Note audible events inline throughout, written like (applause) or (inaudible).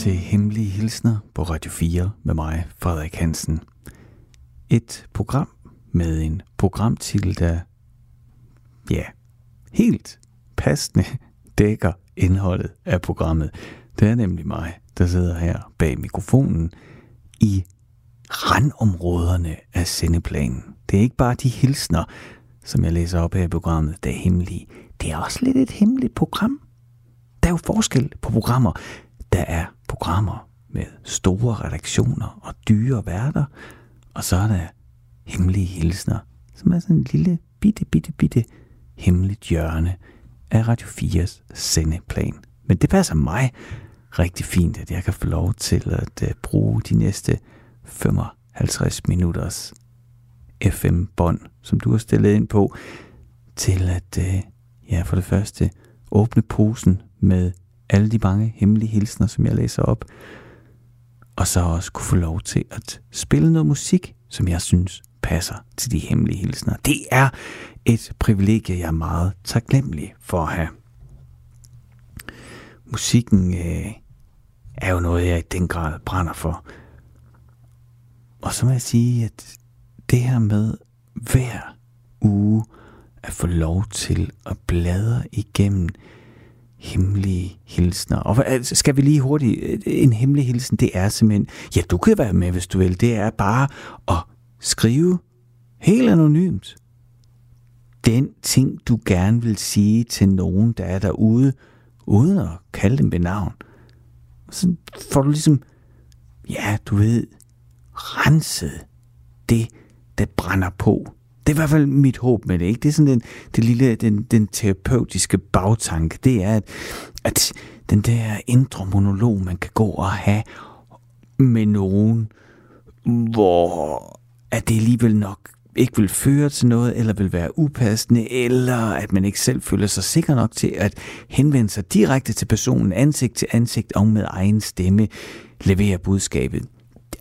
til Hemmelige Hilsner på Radio 4 med mig, Frederik Hansen. Et program med en programtitel, der, ja, helt passende (laughs) dækker indholdet af programmet. Det er nemlig mig, der sidder her bag mikrofonen i randområderne af sendeplanen. Det er ikke bare de hilsner, som jeg læser op her i programmet, der er hemmelige. Det er også lidt et hemmeligt program. Der er jo forskel på programmer. Der er programmer med store redaktioner og dyre værter, og så er der hemmelige hilsner, som er sådan en lille, bitte, bitte, bitte hemmeligt hjørne af Radio 4's sendeplan. Men det passer mig rigtig fint, at jeg kan få lov til at øh, bruge de næste 55 minutters FM-bånd, som du har stillet ind på, til at, øh, ja, for det første, åbne posen med alle de mange hemmelige hilsner, som jeg læser op, og så også kunne få lov til at spille noget musik, som jeg synes passer til de hemmelige hilsner. Det er et privilegie, jeg er meget taknemmelig for at have. Musikken øh, er jo noget, jeg i den grad brænder for. Og så må jeg sige, at det her med hver uge at få lov til at bladre igennem hemmelige hilsner. Og altså, skal vi lige hurtigt, øh, en hemmelig hilsen, det er simpelthen, ja, du kan være med, hvis du vil, det er bare at skrive helt anonymt den ting, du gerne vil sige til nogen, der er derude, uden at kalde dem ved navn. Så får du ligesom, ja, du ved, renset det, der brænder på. Det er i hvert fald mit håb med det. Ikke? Det er sådan den, den lille, den, den terapeutiske bagtanke. Det er, at, at den der indre monolog, man kan gå og have med nogen, hvor at det alligevel nok ikke vil føre til noget, eller vil være upassende, eller at man ikke selv føler sig sikker nok til at henvende sig direkte til personen, ansigt til ansigt og med egen stemme, levere budskabet.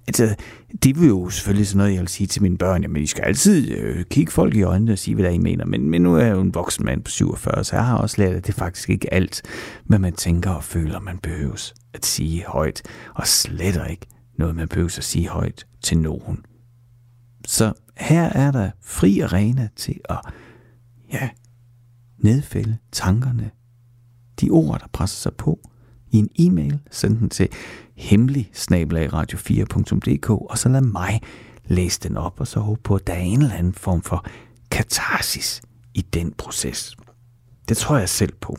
Altså, det vil jo selvfølgelig sådan noget, jeg vil sige til mine børn, jamen I skal altid øh, kigge folk i øjnene og sige, hvad der I mener, men, men nu er jeg jo en voksen mand på 47, så jeg har også lært, at det er faktisk ikke alt, hvad man tænker og føler, man behøves at sige højt, og slet ikke noget, man behøves at sige højt til nogen. Så her er der fri arena til at ja, nedfælde tankerne, de ord, der presser sig på, i en e-mail, send den til hemmelig radio4.dk, og så lad mig læse den op, og så håbe på, at der er en eller anden form for katarsis i den proces. Det tror jeg selv på.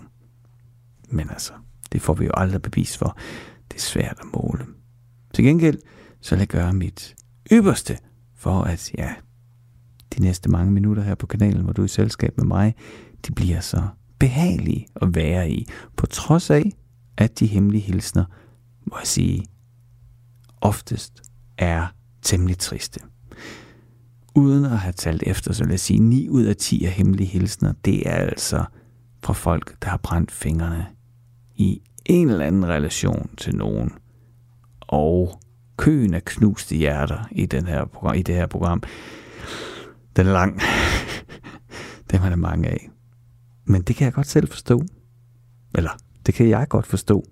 Men altså, det får vi jo aldrig bevis for. Det er svært at måle. Til gengæld, så lad jeg gøre mit ypperste for, at ja, de næste mange minutter her på kanalen, hvor du er i selskab med mig, de bliver så behagelige at være i, på trods af, at de hemmelige hilsner, må jeg sige, oftest er temmelig triste. Uden at have talt efter, så vil jeg sige, 9 ud af 10 af hemmelige hilsner, det er altså fra folk, der har brændt fingrene i en eller anden relation til nogen. Og køen af knuste hjerter i, den her, i det her program, den er lang. (laughs) Dem er der mange af. Men det kan jeg godt selv forstå. Eller, det kan jeg godt forstå.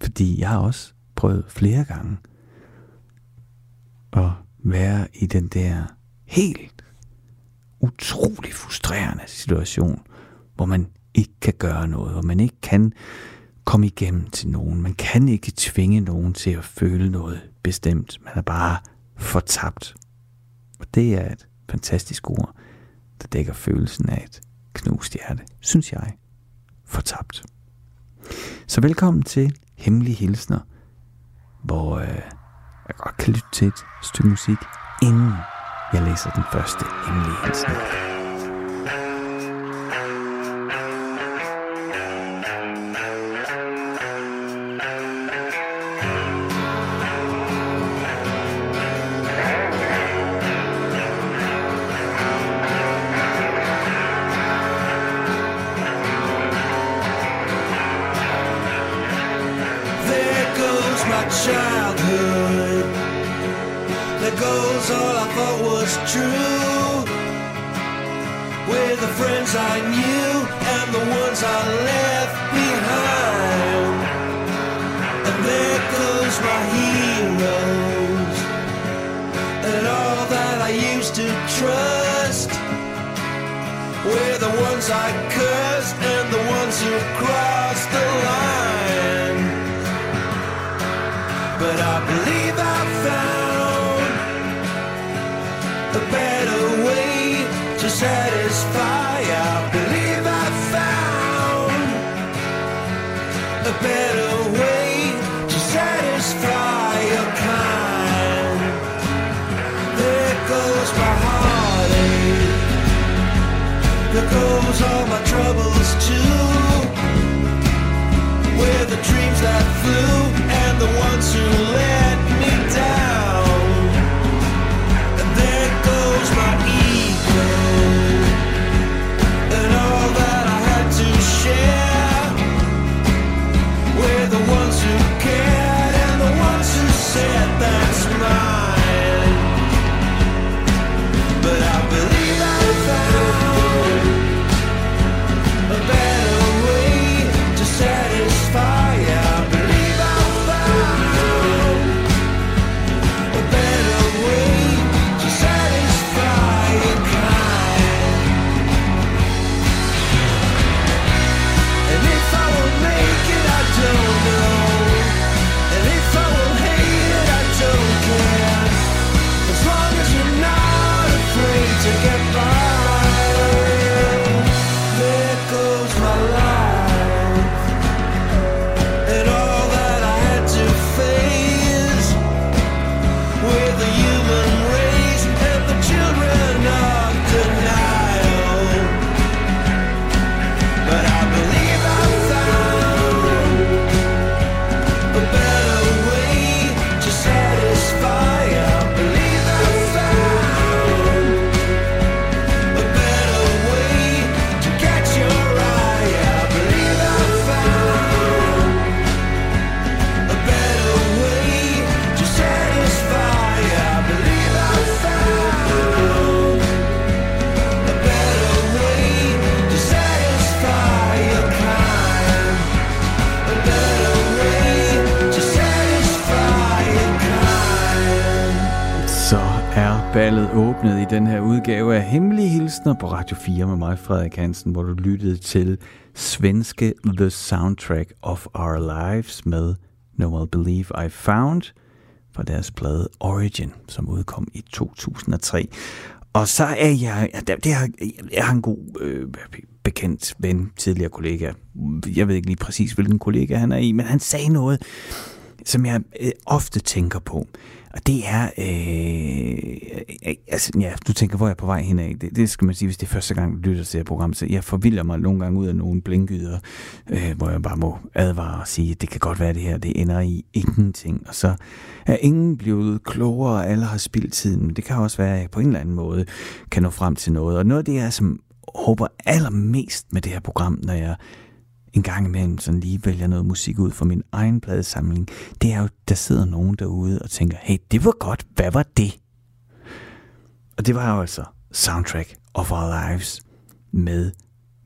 Fordi jeg har også prøvet flere gange at være i den der helt utrolig frustrerende situation, hvor man ikke kan gøre noget, hvor man ikke kan komme igennem til nogen. Man kan ikke tvinge nogen til at føle noget bestemt. Man er bare fortabt. Og det er et fantastisk ord, der dækker følelsen af et knust hjerte, synes jeg, fortabt. Så velkommen til Hemmelige Hilsner, hvor øh, jeg godt kan lytte til et stykke musik, inden jeg læser den første hemmelige hilsner. ones I knew and the ones I left behind. And there goes my heroes and all that I used to trust. We're the ones I cursed and the ones who crossed the line. But I believe I found the best. There goes all my troubles too. We're the dreams that flew and the ones who let åbnede åbnet i den her udgave af Hemmelige Hilsner på Radio 4 med mig, Frederik Hansen, hvor du lyttede til svenske The Soundtrack of Our Lives med No One Believe I Found fra deres plade Origin, som udkom i 2003. Og så er jeg, det er, jeg har en god øh, bekendt ven, tidligere kollega. Jeg ved ikke lige præcis, hvilken kollega han er i, men han sagde noget, som jeg øh, ofte tænker på. Og det er, øh, altså ja, du tænker, hvor er jeg på vej henad? Det, det skal man sige, hvis det er første gang, du lytter til et program. Så jeg forvilder mig nogle gange ud af nogle blinkyder, øh, hvor jeg bare må advare og sige, at det kan godt være det her, det ender i ingenting. Og så er ingen blevet klogere, og alle har spildt tiden. Men det kan også være, at jeg på en eller anden måde kan nå frem til noget. Og noget af det, jeg som håber allermest med det her program, når jeg en gang imellem sådan lige vælger noget musik ud fra min egen pladesamling, det er jo, der sidder nogen derude og tænker, hey, det var godt, hvad var det? Og det var jo altså Soundtrack of Our Lives med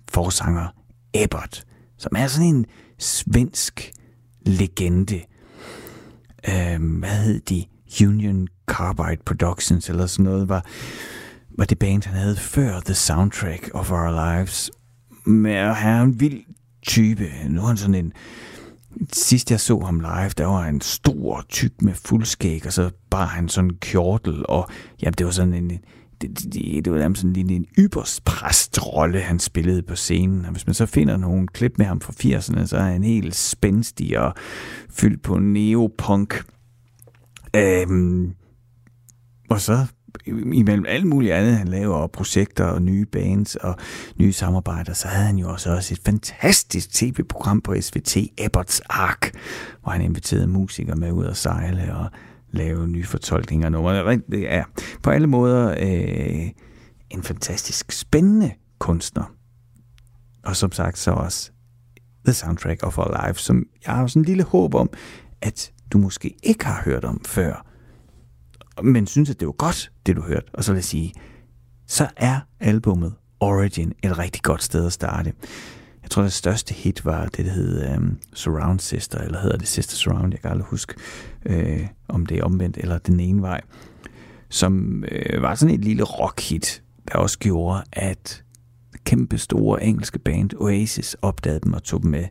forsanger Ebbert, som er sådan en svensk legende. Øhm, hvad hed de? Union Carbide Productions eller sådan noget, var, var det band, han havde før The Soundtrack of Our Lives. Med han er en vild type. Nu er han sådan en... Sidst jeg så ham live, der var han stor, tyk med fuldskæg, og så bar han sådan en kjortel, og jamen, det var sådan en... Det, det, det var nærmest sådan en, en yberspræstrolle, han spillede på scenen. Og hvis man så finder nogle klip med ham fra 80'erne, så er han helt spændstig og fyldt på neopunk. Øhm, og så imellem alt muligt andet, han laver og projekter og nye bands og nye samarbejder, så havde han jo også, også et fantastisk tv-program på SVT, Ebberts Ark, hvor han inviterede musikere med ud at sejle og lave nye fortolkninger af numre. Det er på alle måder øh, en fantastisk spændende kunstner. Og som sagt så også The Soundtrack of Our Life, som jeg har sådan en lille håb om, at du måske ikke har hørt om før, men synes, at det var godt, det du hørte. Og så vil jeg sige, så er albummet Origin et rigtig godt sted at starte. Jeg tror, det største hit var det, der hed um, Surround Sister, eller hedder det Sister Surround, jeg kan aldrig huske, øh, om det er omvendt eller den ene vej, som øh, var sådan et lille rockhit, der også gjorde, at kæmpe store engelske band Oasis opdagede dem og tog dem med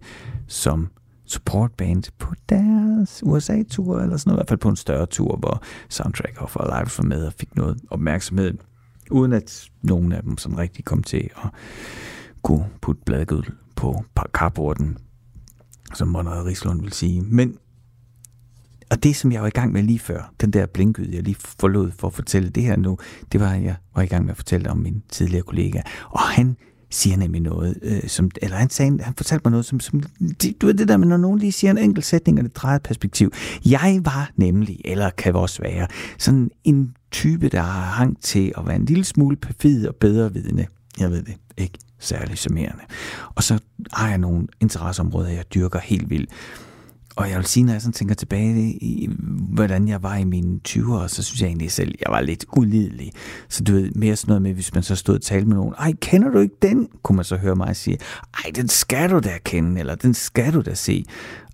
som supportband på deres USA-tur, eller sådan noget, i hvert fald på en større tur, hvor Soundtrack of For Life var med og fik noget opmærksomhed, uden at nogen af dem sådan rigtig kom til at kunne putte bladgød på karborden, som Monrad Rislund vil sige. Men og det, som jeg var i gang med lige før, den der blinkyd, jeg lige forlod for at fortælle det her nu, det var, at jeg var i gang med at fortælle om min tidligere kollega. Og han siger nemlig noget, øh, som, eller han, sagde, han fortalte mig noget, som, som du ved det der med, når nogen lige siger en enkelt sætning, og det drejer et perspektiv. Jeg var nemlig, eller kan også være, sådan en type, der har hang til at være en lille smule perfid og bedrevidende. Jeg ved det ikke særlig summerende. Og så har jeg nogle interesseområder, jeg dyrker helt vildt. Og jeg vil sige, når jeg sådan tænker tilbage i, hvordan jeg var i mine 20'ere, så synes jeg egentlig selv, jeg var lidt ulidelig. Så du ved, mere sådan noget med, hvis man så stod og talte med nogen, ej, kender du ikke den? Kunne man så høre mig sige, ej, den skal du da kende, eller den skal du da se.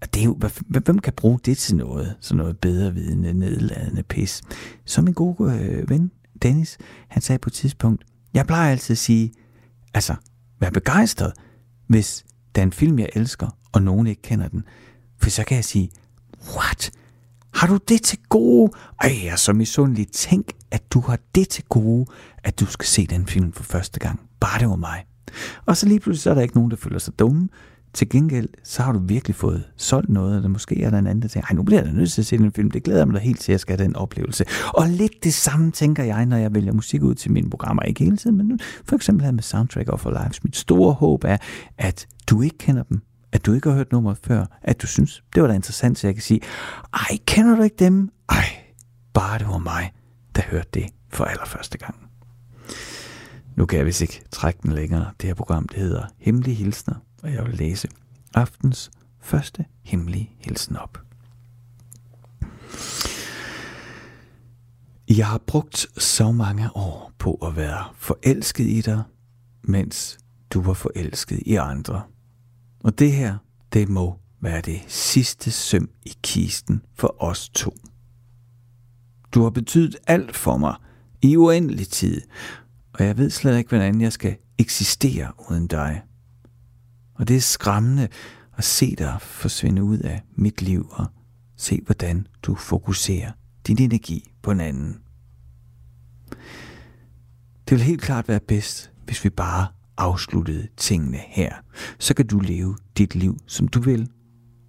Og det er jo, hvem kan bruge det til noget? Sådan noget bedre vidende, nedladende pis. Så min gode øh, ven, Dennis, han sagde på et tidspunkt, jeg plejer altid at sige, altså, vær begejstret, hvis der er en film, jeg elsker, og nogen ikke kender den. For så kan jeg sige, what? Har du det til gode? Ej, jeg er så misundelig. Tænk, at du har det til gode, at du skal se den film for første gang. Bare det var mig. Og så lige pludselig så er der ikke nogen, der føler sig dumme. Til gengæld, så har du virkelig fået solgt noget, eller måske er der en anden, der tænker, ej, nu bliver jeg da nødt til at se den film, det glæder jeg mig da helt til, at jeg skal have den oplevelse. Og lidt det samme tænker jeg, når jeg vælger musik ud til mine programmer, ikke hele tiden, men for eksempel her med Soundtrack of Our Lives. Mit store håb er, at du ikke kender dem, at du ikke har hørt nummeret før, at du synes, det var da interessant, så jeg kan sige, ej, kender du ikke dem? Ej, bare det var mig, der hørte det for allerførste gang. Nu kan jeg vist ikke trække den længere. Det her program, det hedder Hemmelige Hilsner, og jeg vil læse aftens første hemmelige hilsen op. Jeg har brugt så mange år på at være forelsket i dig, mens du var forelsket i andre. Og det her, det må være det sidste søm i kisten for os to. Du har betydet alt for mig i uendelig tid, og jeg ved slet ikke, hvordan jeg skal eksistere uden dig. Og det er skræmmende at se dig forsvinde ud af mit liv og se, hvordan du fokuserer din energi på en anden. Det vil helt klart være bedst, hvis vi bare afsluttet tingene her. Så kan du leve dit liv, som du vil,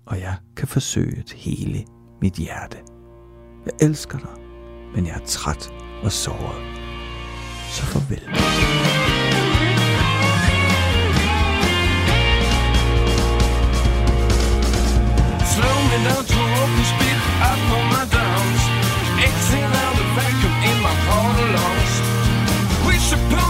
og jeg kan forsøge at hele mit hjerte. Jeg elsker dig, men jeg er træt og såret. Så farvel. Slow me down to open speed, I on my downs. Exhale out the vacuum in my heart lost. Wish upon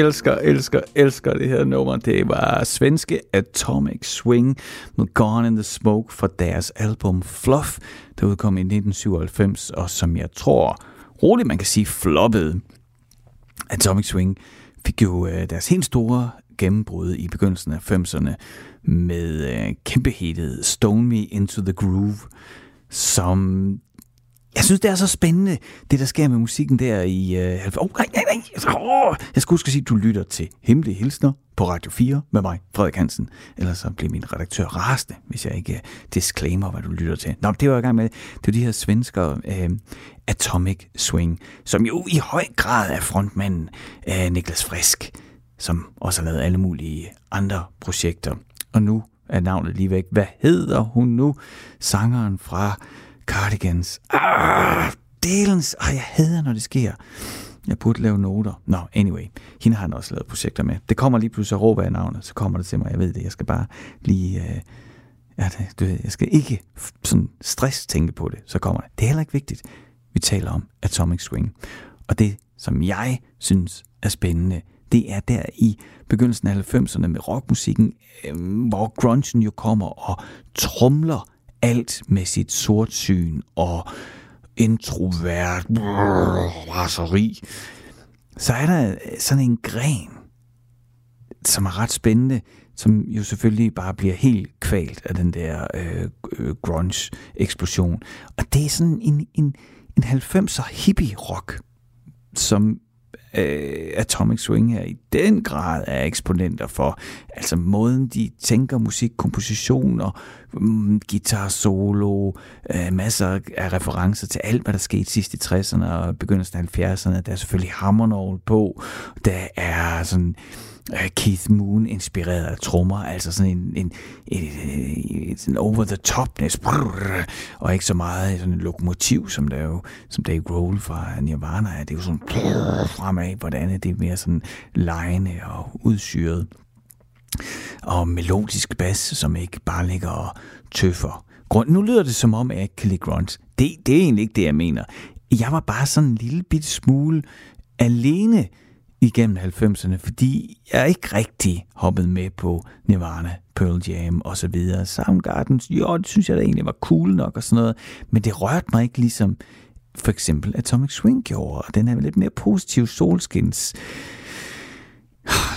elsker, elsker, elsker det her nummer. Det var svenske Atomic Swing med Gone in the Smoke fra deres album Fluff, der udkom i 1997, og som jeg tror roligt man kan sige floppede. Atomic Swing fik jo øh, deres helt store gennembrud i begyndelsen af 90'erne med øh, kæmpe hitet Stone Me Into the Groove, som jeg synes, det er så spændende, det der sker med musikken der i... Øh, oh, nej, nej, nej. Oh, jeg skulle huske at sige, at du lytter til Hemmelige Hilsner på Radio 4 med mig, Frederik Hansen. Ellers så bliver min redaktør rasende, hvis jeg ikke øh, disclaimer, hvad du lytter til. Nå, det var jeg i gang med. Det er de her svensker, øh, Atomic Swing, som jo i høj grad er frontmanden øh, Niklas Frisk, som også har lavet alle mulige andre projekter. Og nu er navnet lige væk. Hvad hedder hun nu? Sangeren fra Cardigans. Ah, delens. Ah, jeg hader, når det sker. Jeg burde lave noter. Nå, no, anyway. Hende har han også lavet projekter med. Det kommer lige pludselig at råbe af navnet, så kommer det til mig. Jeg ved det. Jeg skal bare lige... Øh, ja, det, du ved, jeg skal ikke sådan stress tænke på det, så kommer det. Det er heller ikke vigtigt. Vi taler om Atomic Swing. Og det, som jeg synes er spændende, det er der i begyndelsen af 90'erne med rockmusikken, øh, hvor grungen jo kommer og trumler alt med sit sortsyn og introvert raseri, så er der sådan en gren, som er ret spændende, som jo selvfølgelig bare bliver helt kvalt af den der øh, øh grunge-eksplosion. Og det er sådan en, en, en 90'er hippie-rock, som øh, Atomic Swing her i den grad er eksponenter for. Altså måden, de tænker musik, kompositioner, mm, guitar solo, øh, masser af referencer til alt, hvad der skete sidst i 60'erne og begyndelsen af 70'erne. Der er selvfølgelig hammernål på. Der er sådan Keith Moon inspireret af trommer, altså sådan en, en, en, en, en over the topness, brrr, og ikke så meget sådan en lokomotiv, som der jo, som Dave Grohl fra Nirvana er. Det er jo sådan brrr, fremad, hvordan det er mere sådan lejende og udsyret. Og melodisk bas, som ikke bare ligger og tøffer. Grund, nu lyder det som om, at jeg ikke kan lide grunge. Det, det er egentlig ikke det, jeg mener. Jeg var bare sådan en lille bit smule alene igennem 90'erne, fordi jeg ikke rigtig hoppet med på Nirvana, Pearl Jam og så videre. Soundgarden, jo, det synes jeg da egentlig var cool nok og sådan noget, men det rørte mig ikke ligesom for eksempel Atomic Swing gjorde, og den er lidt mere positiv solskins.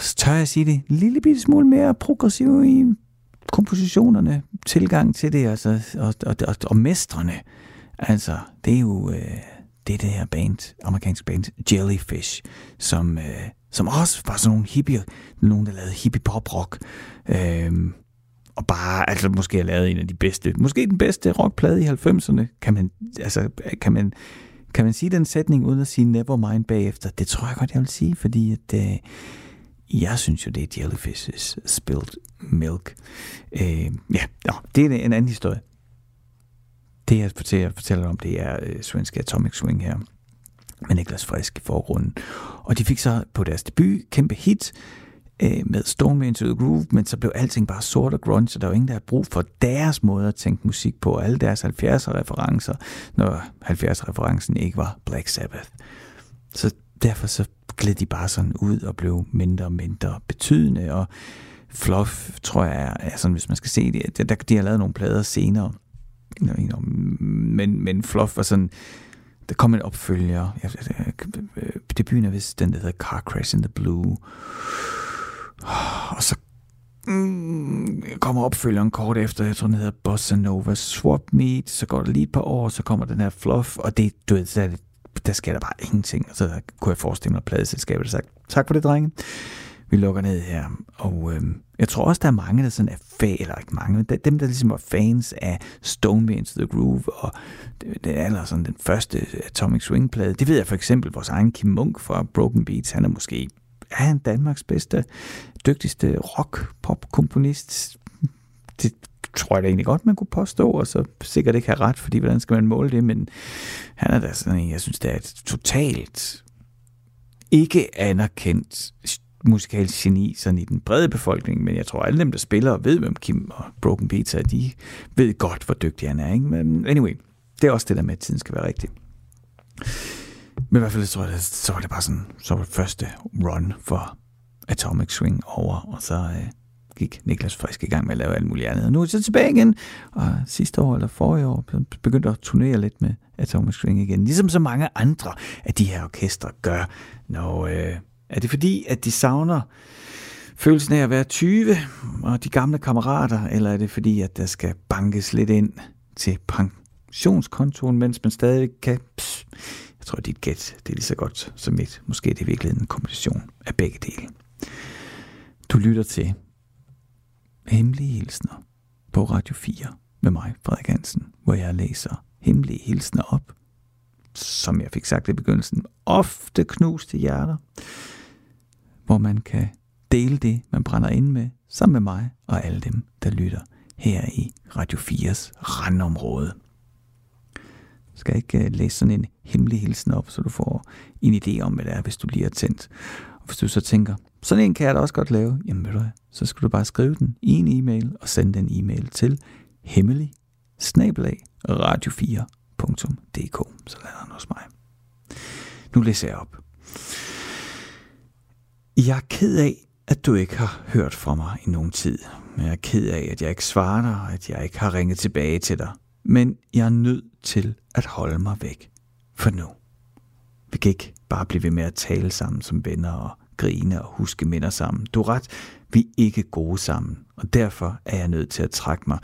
Så tør jeg sige det, en lille bitte smule mere progressiv i kompositionerne, tilgang til det, altså, og, og, og, og mestrene. Altså, det er jo... Øh, det er det her band, amerikansk band, Jellyfish, som, øh, som også var sådan nogle hippie, nogen der lavede hippie pop rock, øh, og bare, altså måske har lavet en af de bedste, måske den bedste rockplade i 90'erne, kan man, altså, kan man, kan man sige den sætning uden at sige Nevermind bagefter? Det tror jeg godt, jeg vil sige, fordi at, øh, jeg synes jo, det er Jellyfish's Spilled Milk. Øh, ja, nå, det er en anden historie. Det, jeg fortæller, fortæller om, det er øh, svenske Atomic Swing her, med Niklas Frisk i forgrunden. Og de fik så på deres debut kæmpe hit øh, med Storm Into the Groove, men så blev alting bare sort og grunge, så der var ingen, der havde brug for deres måde at tænke musik på, og alle deres 70'er-referencer, når 70'er-referencen ikke var Black Sabbath. Så derfor så gled de bare sådan ud og blev mindre og mindre betydende, og Fluff, tror jeg, er sådan, hvis man skal se det, der, de har lavet nogle plader senere, men, men Fluff var sådan, der kom en opfølger. Øh, debuten er vist den, der hedder Car Crash in the Blue. Og så mm, kommer opfølgeren kort efter, jeg tror den hedder Bossa Nova Swap Meet, så går det lige et par år, så kommer den her Fluff, og det, du ved, der, der sker der bare ingenting. Og så kunne jeg forestille mig, at pladeselskabet sagt, tak for det, drenge vi lukker ned her. Og øh, jeg tror også, der er mange, der sådan er fan, eller ikke mange, men dem, der ligesom er fans af Stone Me Into The Groove, og den, det er altså sådan den første Atomic Swing-plade. Det ved jeg for eksempel, vores egen Kim Munk fra Broken Beats, han er måske er han Danmarks bedste, dygtigste rock-pop-komponist. Det tror jeg da egentlig godt, man kunne påstå, og så sikkert ikke have ret, fordi hvordan skal man måle det, men han er da sådan en, jeg synes, det er et totalt ikke anerkendt musikalsk geni sådan i den brede befolkning, men jeg tror alle dem, der spiller og ved, hvem Kim og Broken Pizza er, de ved godt, hvor dygtig han er. Ikke? Men anyway, det er også det der med, at tiden skal være rigtig. Men i hvert fald, så, tror jeg, så var det bare sådan, så var det første run for Atomic Swing over, og så øh, gik Niklas Frisk i gang med at lave alt muligt andet. Og nu er jeg så tilbage igen, og sidste år eller forrige år begyndte at turnere lidt med Atomic Swing igen, ligesom så mange andre af de her orkestre gør. Når, øh, er det fordi, at de savner følelsen af at være 20 og de gamle kammerater, eller er det fordi, at der skal bankes lidt ind til pensionskontoen, mens man stadig kan... Pss, jeg tror, dit gæt det er lige så godt som mit. Måske det i virkeligheden en kombination af begge dele. Du lytter til Hemmelige Hilsner på Radio 4 med mig, Frederik Hansen, hvor jeg læser hemmelige hilsner op, som jeg fik sagt i begyndelsen, ofte knuste hjerter, hvor man kan dele det, man brænder ind med, sammen med mig og alle dem, der lytter her i Radio 4's randområde. Jeg skal ikke øh, læse sådan en hemmelig hilsen op, så du får en idé om, hvad det er, hvis du lige er tændt. Og hvis du så tænker, sådan en kan jeg da også godt lave, jamen ved du hvad, så skal du bare skrive den i en e-mail og sende den e-mail til hemmelig radio4.dk, så lader den hos mig. Nu læser jeg op. Jeg er ked af, at du ikke har hørt fra mig i nogen tid. Jeg er ked af, at jeg ikke svarer dig, og at jeg ikke har ringet tilbage til dig. Men jeg er nødt til at holde mig væk. For nu. Vi kan ikke bare blive ved med at tale sammen som venner og grine og huske minder sammen. Du er ret, vi er ikke gode sammen, og derfor er jeg nødt til at trække mig.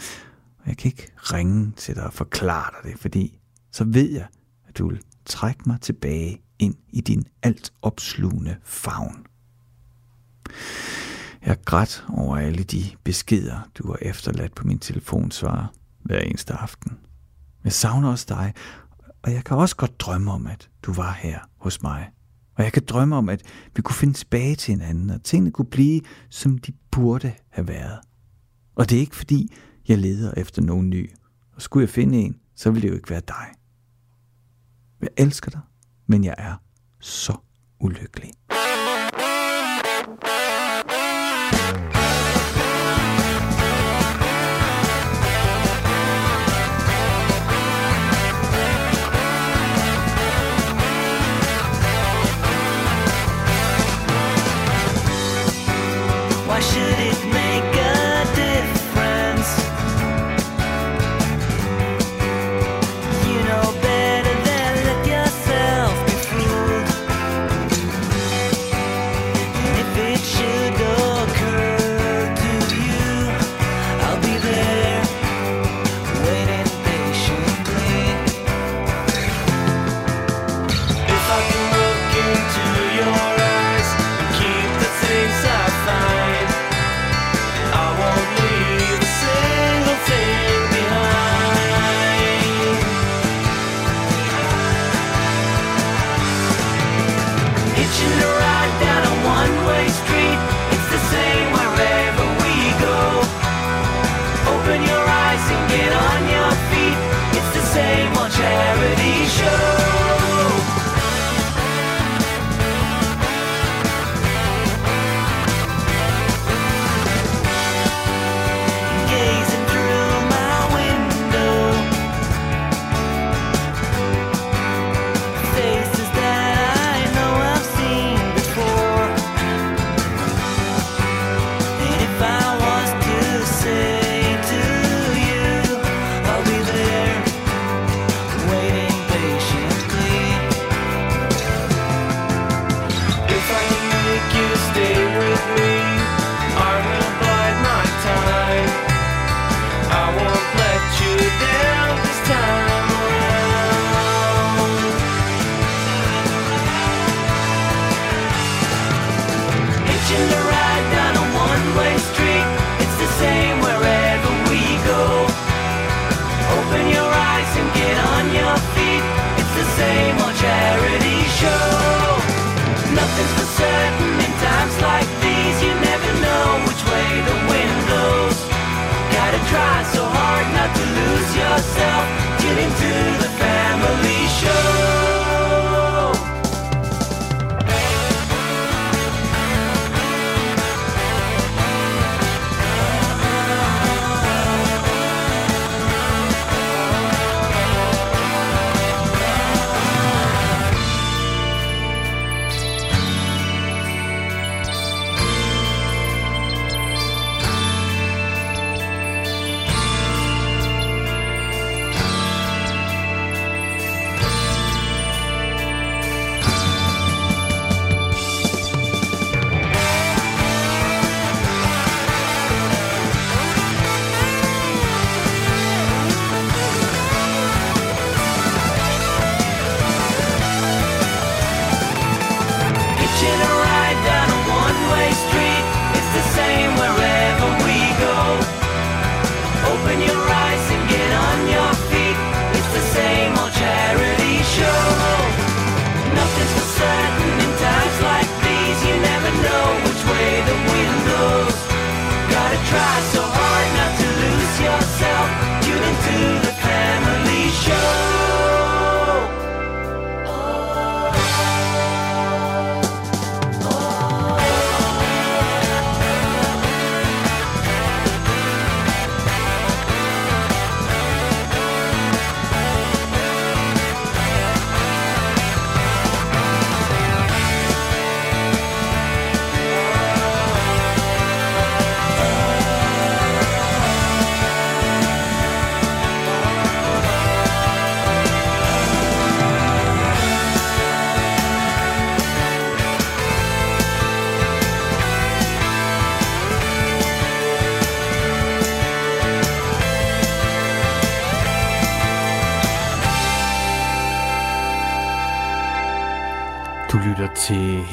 Og jeg kan ikke ringe til dig og forklare dig det, fordi så ved jeg, at du vil trække mig tilbage ind i din alt opslugende favn. Jeg græd over alle de beskeder, du har efterladt på min telefonsvar hver eneste aften. Jeg savner også dig, og jeg kan også godt drømme om, at du var her hos mig. Og jeg kan drømme om, at vi kunne finde tilbage til hinanden, og tingene kunne blive, som de burde have været. Og det er ikke fordi, jeg leder efter nogen ny. Og skulle jeg finde en, så ville det jo ikke være dig. Jeg elsker dig, men jeg er så ulykkelig. waiting to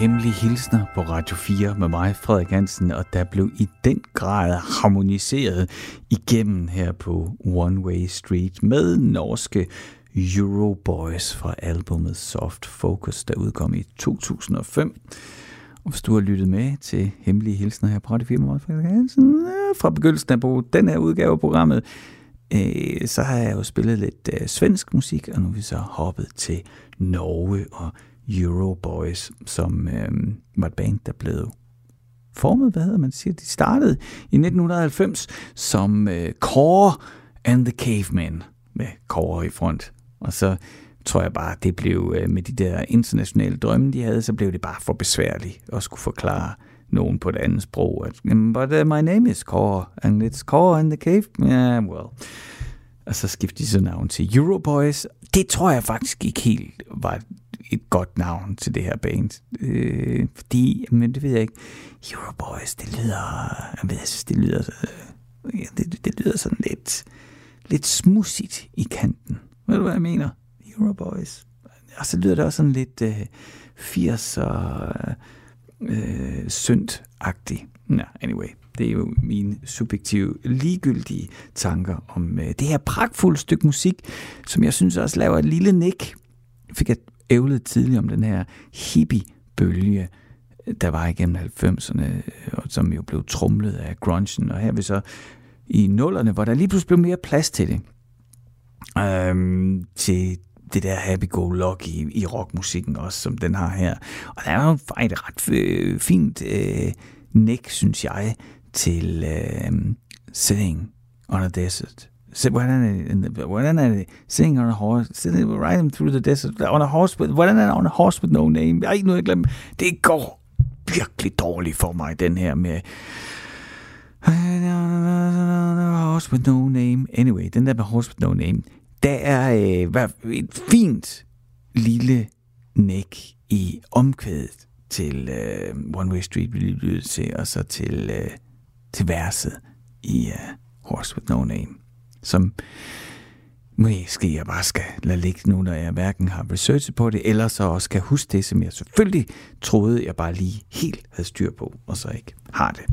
Hemmelige Hilsner på Radio 4 med mig, Frederik Hansen, og der blev i den grad harmoniseret igennem her på One Way Street med norske Euroboys fra albumet Soft Focus, der udkom i 2005. Og hvis du har lyttet med til Hemmelige Hilsner her på Radio 4 med mig, Frederik Hansen, fra begyndelsen af på den her udgave af programmet, øh, så har jeg jo spillet lidt øh, svensk musik, og nu er vi så hoppet til Norge og Euroboys, som øh, var et band, der blev formet, hvad hedder man siger, de startede i 1990 som øh, Core and the Cavemen, med Core i front. Og så tror jeg bare, det blev øh, med de der internationale drømme, de havde, så blev det bare for besværligt at skulle forklare nogen på et andet sprog. At, But uh, my name is Core, and it's Core and the Cave. Yeah, well. Og så skiftede de så navn til Euroboys. Det tror jeg faktisk ikke helt var et godt navn til det her band. Øh, fordi, men det ved jeg ikke. Euroboys, det lyder, jeg ved, jeg synes, det lyder, øh, ja, det, det lyder sådan lidt, lidt smudsigt i kanten. Ved du, hvad jeg mener? Euroboys. Og så lyder det også sådan lidt øh, 80'er øh, synd-agtigt. Ja, anyway. Det er jo mine subjektive, ligegyldige tanker om øh, det her pragtfulde stykke musik, som jeg synes også laver et lille nik. Fik jeg ævlede tidligere om den her hippie-bølge, der var igennem 90'erne, og som jo blev trumlet af grungen, og her vi så i nullerne, hvor der lige pludselig blev mere plads til det. Øhm, til det der happy-go-lucky i, i rockmusikken også, som den har her. Og der er jo faktisk et ret øh, fint øh, næk, synes jeg, til øh, Sitting on a Desert sit, hvordan, er det, hvordan er det? Sitting on a horse, sitting, riding through the desert, on a horse with, hvordan er det on a horse with no name? Ej, nu er jeg glemt. Det går virkelig dårligt for mig, den her med Horse with no name. Anyway, den der med Horse with no name, der er øh, et fint lille næk i omkvædet til øh, One Way Street, vi lige lyttede til, og så til, øh, til verset i øh, Horse with no name, som måske jeg bare skal lade ligge nu, når jeg hverken har researchet på det, eller så også kan huske det, som jeg selvfølgelig troede, jeg bare lige helt havde styr på, og så ikke har det.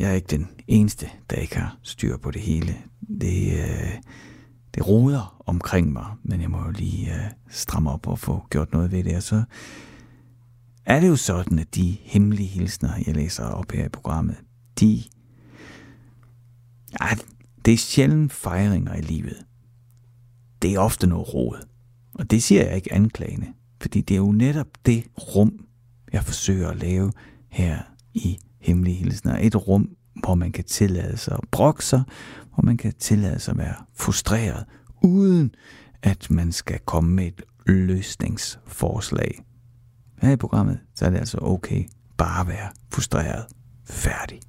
Jeg er ikke den eneste, der ikke har styr på det hele. Det, øh, det roder omkring mig, men jeg må jo lige øh, stramme op og få gjort noget ved det. Og så er det jo sådan, at de hemmelige hilsner, jeg læser op her i programmet, de... Ja, det er sjældent fejringer i livet. Det er ofte noget råd. Og det siger jeg ikke anklagende, fordi det er jo netop det rum, jeg forsøger at lave her i Hemmelige Hilsner. Et rum, hvor man kan tillade sig at brokke sig, hvor man kan tillade sig at være frustreret, uden at man skal komme med et løsningsforslag. Her i programmet, så er det altså okay bare at være frustreret. Færdig.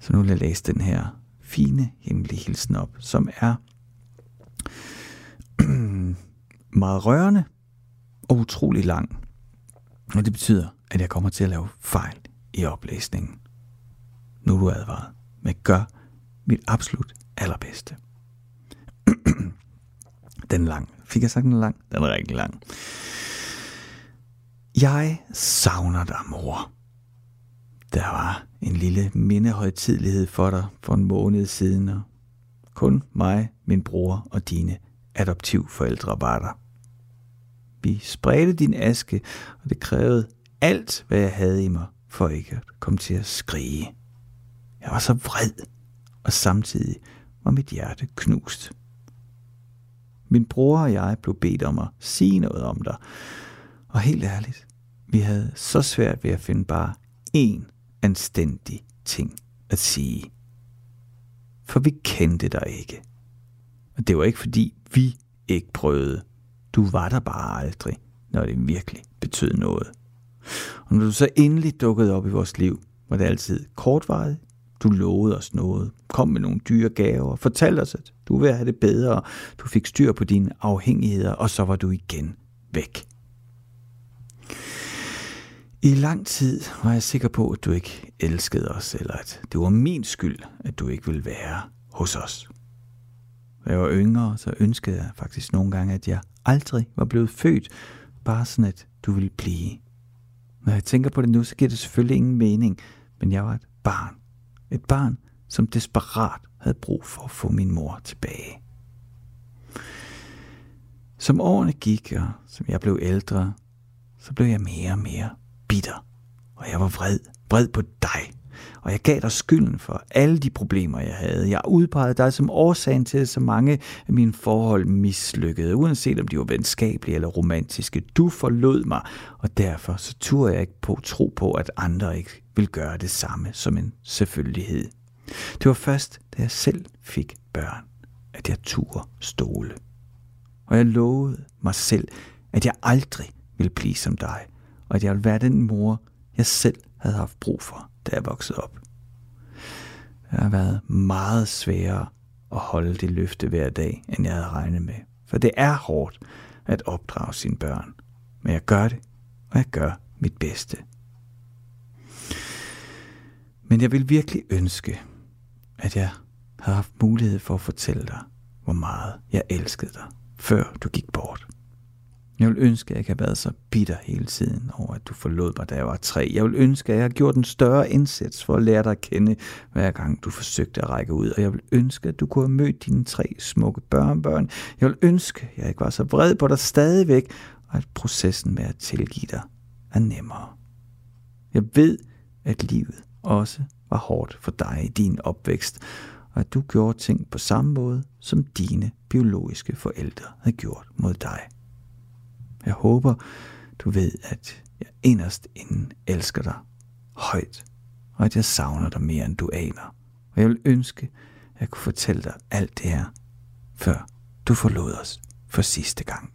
Så nu vil jeg læse den her fine hemmelige hilsen op, som er (clears throat) meget rørende og utrolig lang. Og det betyder, at jeg kommer til at lave fejl i oplæsningen. Nu er du advaret, men gør mit absolut allerbedste. (clears throat) den er lang. Fik jeg sagt den er lang? Den er rigtig lang. Jeg savner dig, mor. Der var en lille mindehøjtidlighed for dig for en måned siden, og kun mig, min bror og dine adoptivforældre var der. Vi spredte din aske, og det krævede alt, hvad jeg havde i mig, for ikke at komme til at skrige Jeg var så vred, og samtidig var mit hjerte knust. Min bror og jeg blev bedt om at sige noget om dig, og helt ærligt, vi havde så svært ved at finde bare én anstændig ting at sige. For vi kendte dig ikke. Og det var ikke fordi vi ikke prøvede. Du var der bare aldrig, når det virkelig betød noget. Og når du så endelig dukkede op i vores liv, var det altid kortvarigt. Du lovede os noget, kom med nogle dyre gaver, fortalte os, at du ville have det bedre, du fik styr på dine afhængigheder, og så var du igen væk. I lang tid var jeg sikker på, at du ikke elskede os, eller at det var min skyld, at du ikke ville være hos os. Da jeg var yngre, så ønskede jeg faktisk nogle gange, at jeg aldrig var blevet født, bare sådan at du ville blive. Når jeg tænker på det nu, så giver det selvfølgelig ingen mening, men jeg var et barn. Et barn, som desperat havde brug for at få min mor tilbage. Som årene gik, og som jeg blev ældre, så blev jeg mere og mere bitter. Og jeg var vred. Vred på dig. Og jeg gav dig skylden for alle de problemer, jeg havde. Jeg udpegede dig som årsagen til, at så mange af mine forhold mislykkede, uanset om de var venskabelige eller romantiske. Du forlod mig, og derfor så turde jeg ikke på tro på, at andre ikke vil gøre det samme som en selvfølgelighed. Det var først, da jeg selv fik børn, at jeg turde stole. Og jeg lovede mig selv, at jeg aldrig ville blive som dig, og at jeg ville være den mor, jeg selv havde haft brug for, da jeg voksede op. Det har været meget sværere at holde det løfte hver dag, end jeg havde regnet med. For det er hårdt at opdrage sine børn. Men jeg gør det, og jeg gør mit bedste. Men jeg vil virkelig ønske, at jeg havde haft mulighed for at fortælle dig, hvor meget jeg elskede dig, før du gik bort. Jeg vil ønske, at jeg ikke havde været så bitter hele tiden over, at du forlod mig, da jeg var tre. Jeg vil ønske, at jeg havde gjort en større indsats for at lære dig at kende, hver gang du forsøgte at række ud. Og jeg vil ønske, at du kunne have mødt dine tre smukke børnebørn. Jeg vil ønske, at jeg ikke var så vred på dig stadigvæk, og at processen med at tilgive dig er nemmere. Jeg ved, at livet også var hårdt for dig i din opvækst, og at du gjorde ting på samme måde, som dine biologiske forældre havde gjort mod dig. Jeg håber, du ved, at jeg inderst inden elsker dig højt, og at jeg savner dig mere, end du aner. Og jeg vil ønske, at jeg kunne fortælle dig alt det her, før du forlod os for sidste gang.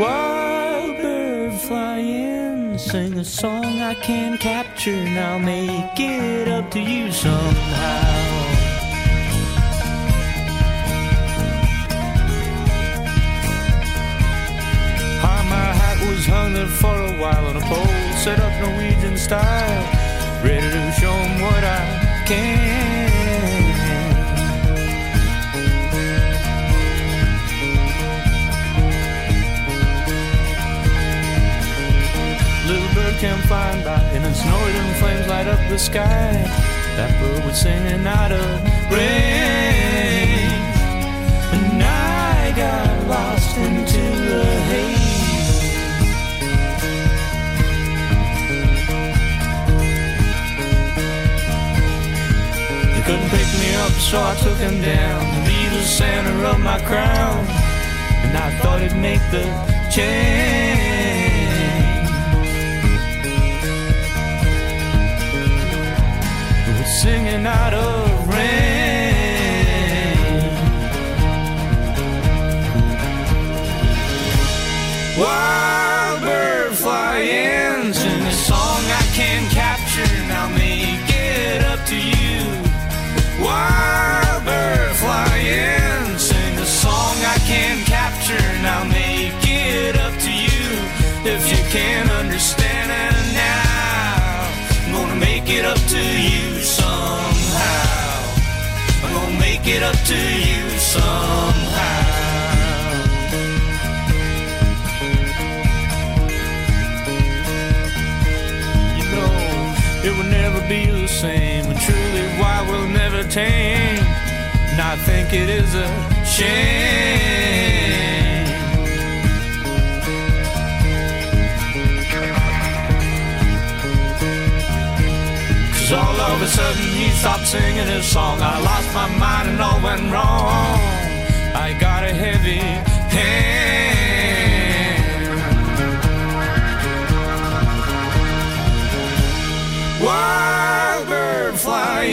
Wild bird fly in, sing a song I can't capture. Now make it up to you somehow. Was hung there for a while on a pole, set up Norwegian style, ready to show 'em what I can. Little bird came flying by and it snored and flames light up the sky. That bird was singing out of rain. Couldn't pick me up, so I took him down to be the center of my crown. And I thought it'd make the change. We're singing out of rain. Wild to you somehow. You know, it will never be the same, and truly, why will never tame. And I think it is a shame. Of a sudden he stopped singing his song. I lost my mind and all went wrong. I got a heavy hand. Wild bird fly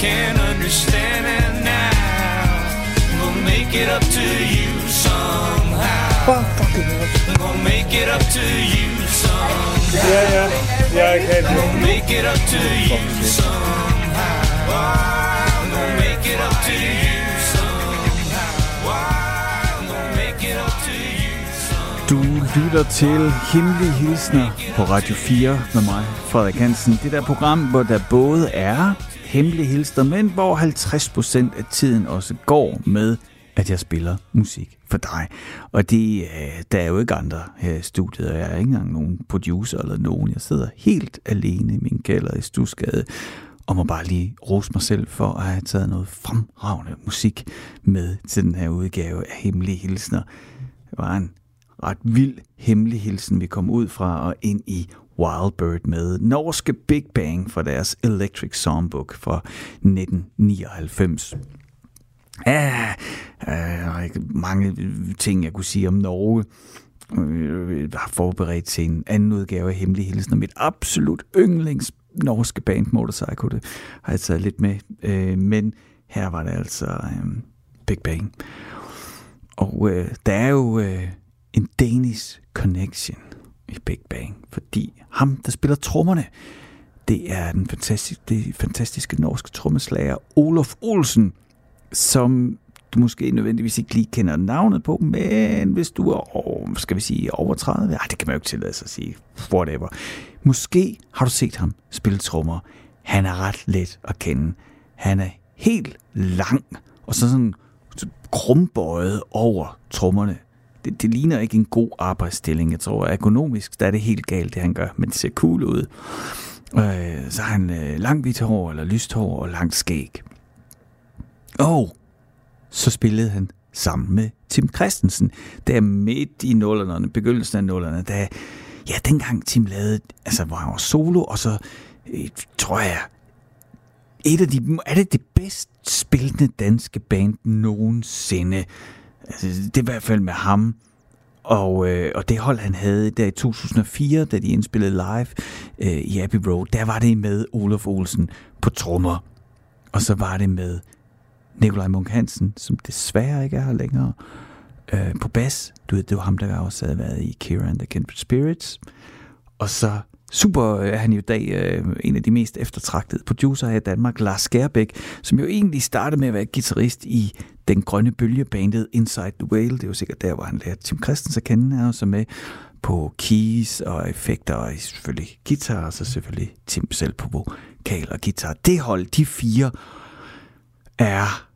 can't understand it now, we'll make it up to you somehow. Gonna make it up to you somehow. Ja, ja. Ja, jeg kan Gonna make it up to you somehow. I'm gonna make it up to you somehow. I'm gonna make it up to you somehow. Du lytter til Hemmelige Hilsner på Radio 4 med mig, Frederik Hansen. Det der program, hvor der både er hemmelige hilsner, men hvor 50% af tiden også går med, at jeg spiller musik for dig. Og det, øh, der er jo ikke andre her i studiet, og jeg er ikke engang nogen producer eller nogen. Jeg sidder helt alene i min kælder i Stusgade, og må bare lige rose mig selv for at have taget noget fremragende musik med til den her udgave af Hemmelige Hilsner. Det var en ret vild hemmelig hilsen, vi kom ud fra og ind i Wildbird med norske Big Bang fra deres Electric Songbook fra 1999. Ja, øh, der ikke mange ting, jeg kunne sige om Norge. Jeg har forberedt til en anden udgave af Hemmelig Hilsen, og mit absolut yndlings norske band Motorcycle, det har jeg taget lidt med. Øh, Men her var det altså øh, Big Bang. Og øh, der er jo øh, en Danish connection i Big Bang, fordi ham, der spiller trommerne, det er den fantastiske, det fantastiske norske trommeslager Olof Olsen, som du måske nødvendigvis ikke lige kender navnet på, men hvis du er over, skal vi sige, over 30, ej, det kan man jo ikke tillade sig at sige, whatever. Måske har du set ham spille trommer. Han er ret let at kende. Han er helt lang, og så sådan krumbøjet over trommerne. Det, det ligner ikke en god arbejdsstilling. Jeg tror, at økonomisk der er det helt galt, det han gør, men det ser cool ud. Øh, så har han øh, langt hvidt hår, eller lyst hår og langt skæg. Og så spillede han sammen med Tim Christensen, der midt i nullerne, begyndelsen af nullerne, da, ja, dengang Tim lavede, altså hvor han var solo, og så øh, tror jeg, et af de, er det det bedst spillende danske band nogensinde. Altså, det er i hvert fald med ham. Og, øh, og det hold, han havde der i 2004, da de indspillede live øh, i Abbey Road, der var det med Olof Olsen på trommer. Og så var det med Nikolaj Munk Hansen, som desværre ikke er her længere, øh, på bas. Du ved, det var ham, der også havde været i Kira and the Kindred Spirits. Og så super er han jo i dag øh, en af de mest eftertragtede producer her i Danmark, Lars Skærbæk, som jo egentlig startede med at være guitarist i den grønne Bølge, bandet Inside the Whale. Det er jo sikkert der, hvor han lærte Tim Christens at kende, er også med på keys og effekter, og selvfølgelig guitar, og så selvfølgelig Tim selv på vokal og guitar. Det hold, de fire, er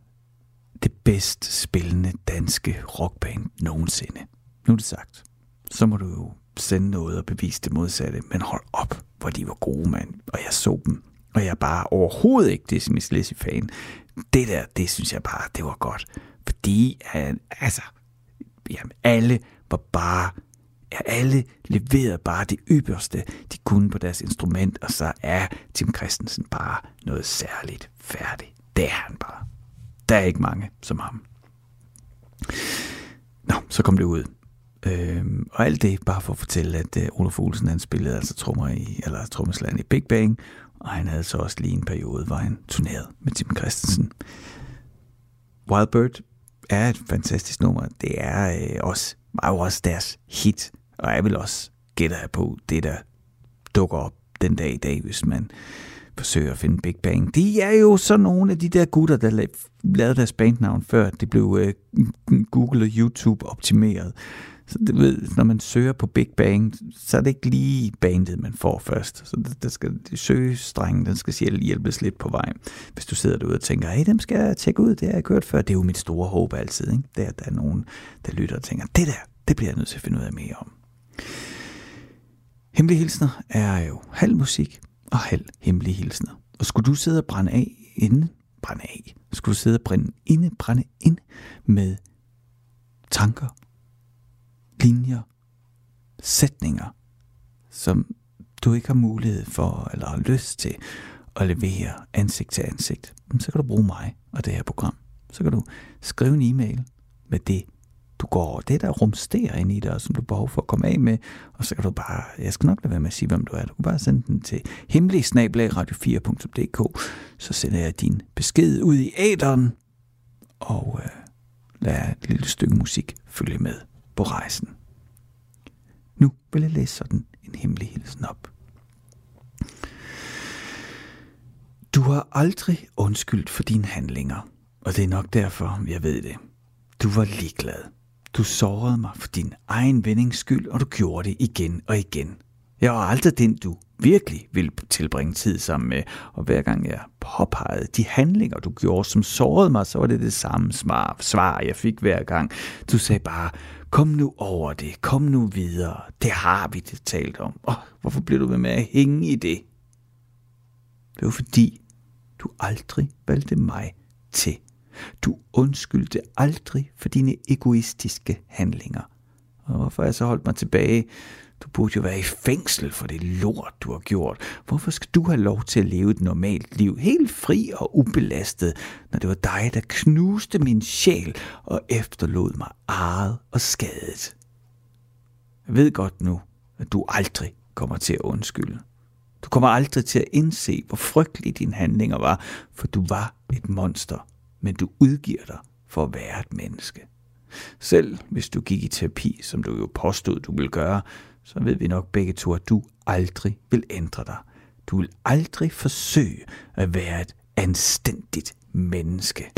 det bedst spillende danske rockband nogensinde. Nu er det sagt. Så må du jo sende noget og bevise det modsatte, men hold op, hvor de var gode, mand. Og jeg så dem, og jeg er bare overhovedet ikke Dismiss Lizzy fan. Det der, det synes jeg bare, det var godt. Fordi, altså, jamen, alle var bare, ja, alle leverede bare det ypperste, de kunne på deres instrument, og så er Tim Christensen bare noget særligt færdigt. Det er han bare. Der er ikke mange som ham. Nå, så kom det ud. Øhm, og alt det bare for at fortælle, at øh, Olof Olsen han spillede altså trommer i, eller trommeslageren i Big Bang, og han havde så også lige en periode, hvor han turnerede med Tim Christensen. Wildbird er et fantastisk nummer. Det er øh, også, var jo også deres hit, og jeg vil også gætte her på det, der dukker op den dag i dag, hvis man forsøger at finde Big Bang. De er jo så nogle af de der gutter, der la- lavede deres bandnavn før det blev øh, Google og YouTube optimeret. Så det ved, når man søger på Big Bang, så er det ikke lige bandet, man får først. Så det, der skal søgestrengen, den skal selv hjælpes lidt på vej. Hvis du sidder derude og tænker, hey, dem skal jeg tjekke ud, det har jeg kørt før. Det er jo mit store håb altid. Ikke? Det er, at der er nogen, der lytter og tænker, det der, det bliver jeg nødt til at finde ud af mere om. Hemmelige hilsner er jo halv musik og halv hemmelige hilsner. Og skulle du sidde og brænde af inde, brænde af, skulle du sidde og brænde inde, brænde ind med tanker, linjer, sætninger, som du ikke har mulighed for eller har lyst til at levere ansigt til ansigt, så kan du bruge mig og det her program. Så kan du skrive en e-mail med det, du går, det der rumsterer ind i dig, som du har behov for at komme af med, og så kan du bare, jeg skal nok lade være med at sige, hvem du er, du kan bare sende den til hemmelig radio4.dk, så sender jeg din besked ud i æderen, og øh, lad et lille stykke musik følge med på rejsen. Nu vil jeg læse sådan en hemmelig hilsen op. Du har aldrig undskyldt for dine handlinger, og det er nok derfor, jeg ved det. Du var ligeglad. Du sårede mig for din egen vindings skyld, og du gjorde det igen og igen. Jeg var aldrig den, du virkelig ville tilbringe tid sammen med, og hver gang jeg påpegede de handlinger, du gjorde, som sårede mig, så var det det samme svar, jeg fik hver gang. Du sagde bare, kom nu over det, kom nu videre, det har vi det talt om. Og hvorfor bliver du ved med at hænge i det? Det var fordi, du aldrig valgte mig til. Du undskyldte aldrig for dine egoistiske handlinger. Og hvorfor jeg så holdt mig tilbage? Du burde jo være i fængsel for det lort, du har gjort. Hvorfor skal du have lov til at leve et normalt liv, helt fri og ubelastet, når det var dig, der knuste min sjæl og efterlod mig arret og skadet? Jeg ved godt nu, at du aldrig kommer til at undskylde. Du kommer aldrig til at indse, hvor frygtelige dine handlinger var, for du var et monster, men du udgiver dig for at være et menneske. Selv hvis du gik i terapi, som du jo påstod, du ville gøre, så ved vi nok begge to, at du aldrig vil ændre dig. Du vil aldrig forsøge at være et anstændigt menneske.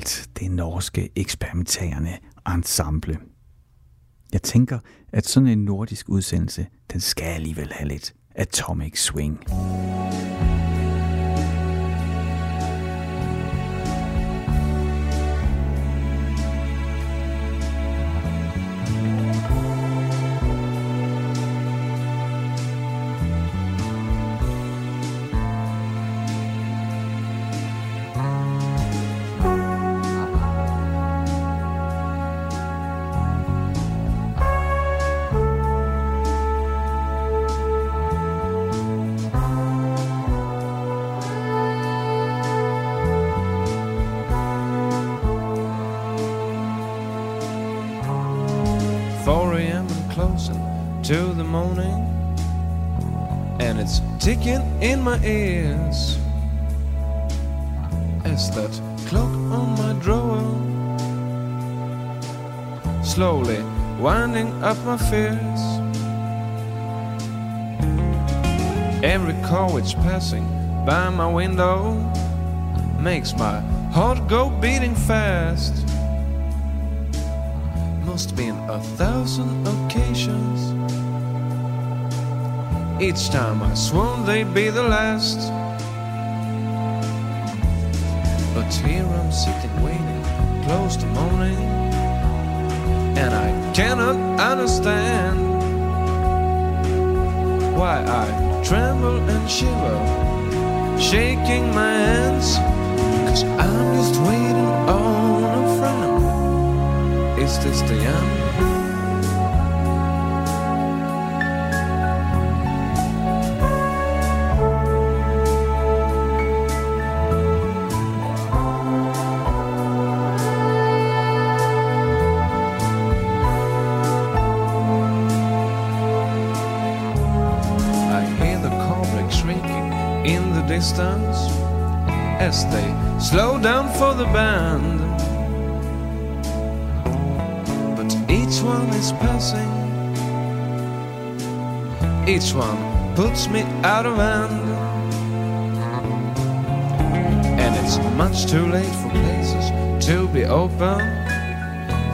Bananfluer det norske eksperimenterende ensemble. Jeg tænker, at sådan en nordisk udsendelse, den skal alligevel have lidt atomic swing. Ticking in my ears as that clock on my drawer slowly winding up my fears. Every car which passing by my window makes my heart go beating fast. Must be in a thousand occasions each time I swoon, they'd be the last. But here I'm sitting waiting, close to morning, and I cannot understand why I tremble and shiver, shaking my hands, cause I'm just waiting on a friend. Is this the end? The band. But each one is passing, each one puts me out of hand. And it's much too late for places to be open,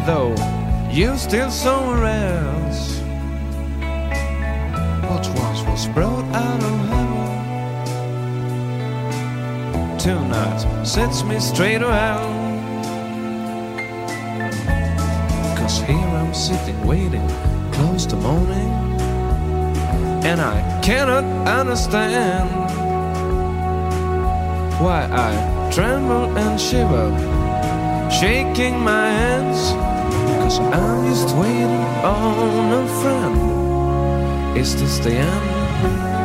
though you're still somewhere else. What once was brought out of tonight sets me straight around. Cause here I'm sitting waiting close to morning, and I cannot understand why I tremble and shiver, shaking my hands. Cause I'm just waiting on a friend. Is this the end?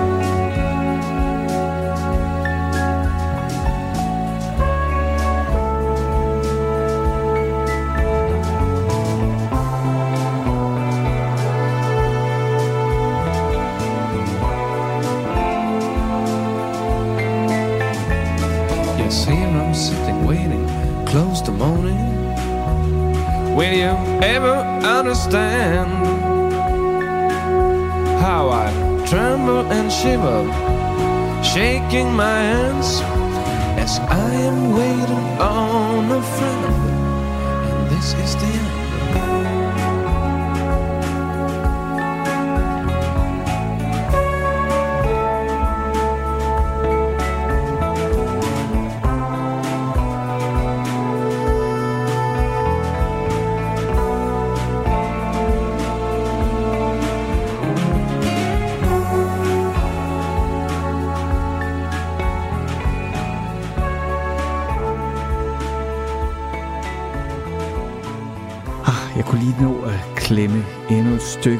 Shaking my hands as I am waiting on a friend? And this is the end.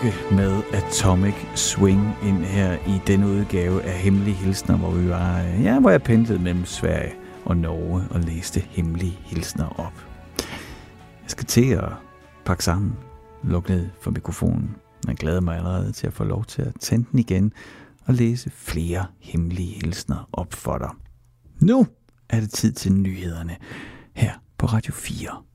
Endnu med Atomic Swing ind her i denne udgave af Hemmelige Hilsner, hvor vi var, ja, hvor jeg pendlede mellem Sverige og Norge og læste Hemmelige Hilsner op. Jeg skal til at pakke sammen, lukke ned for mikrofonen. Jeg glæder mig allerede til at få lov til at tænde den igen og læse flere hemmelige hilsner op for dig. Nu er det tid til nyhederne her på Radio 4.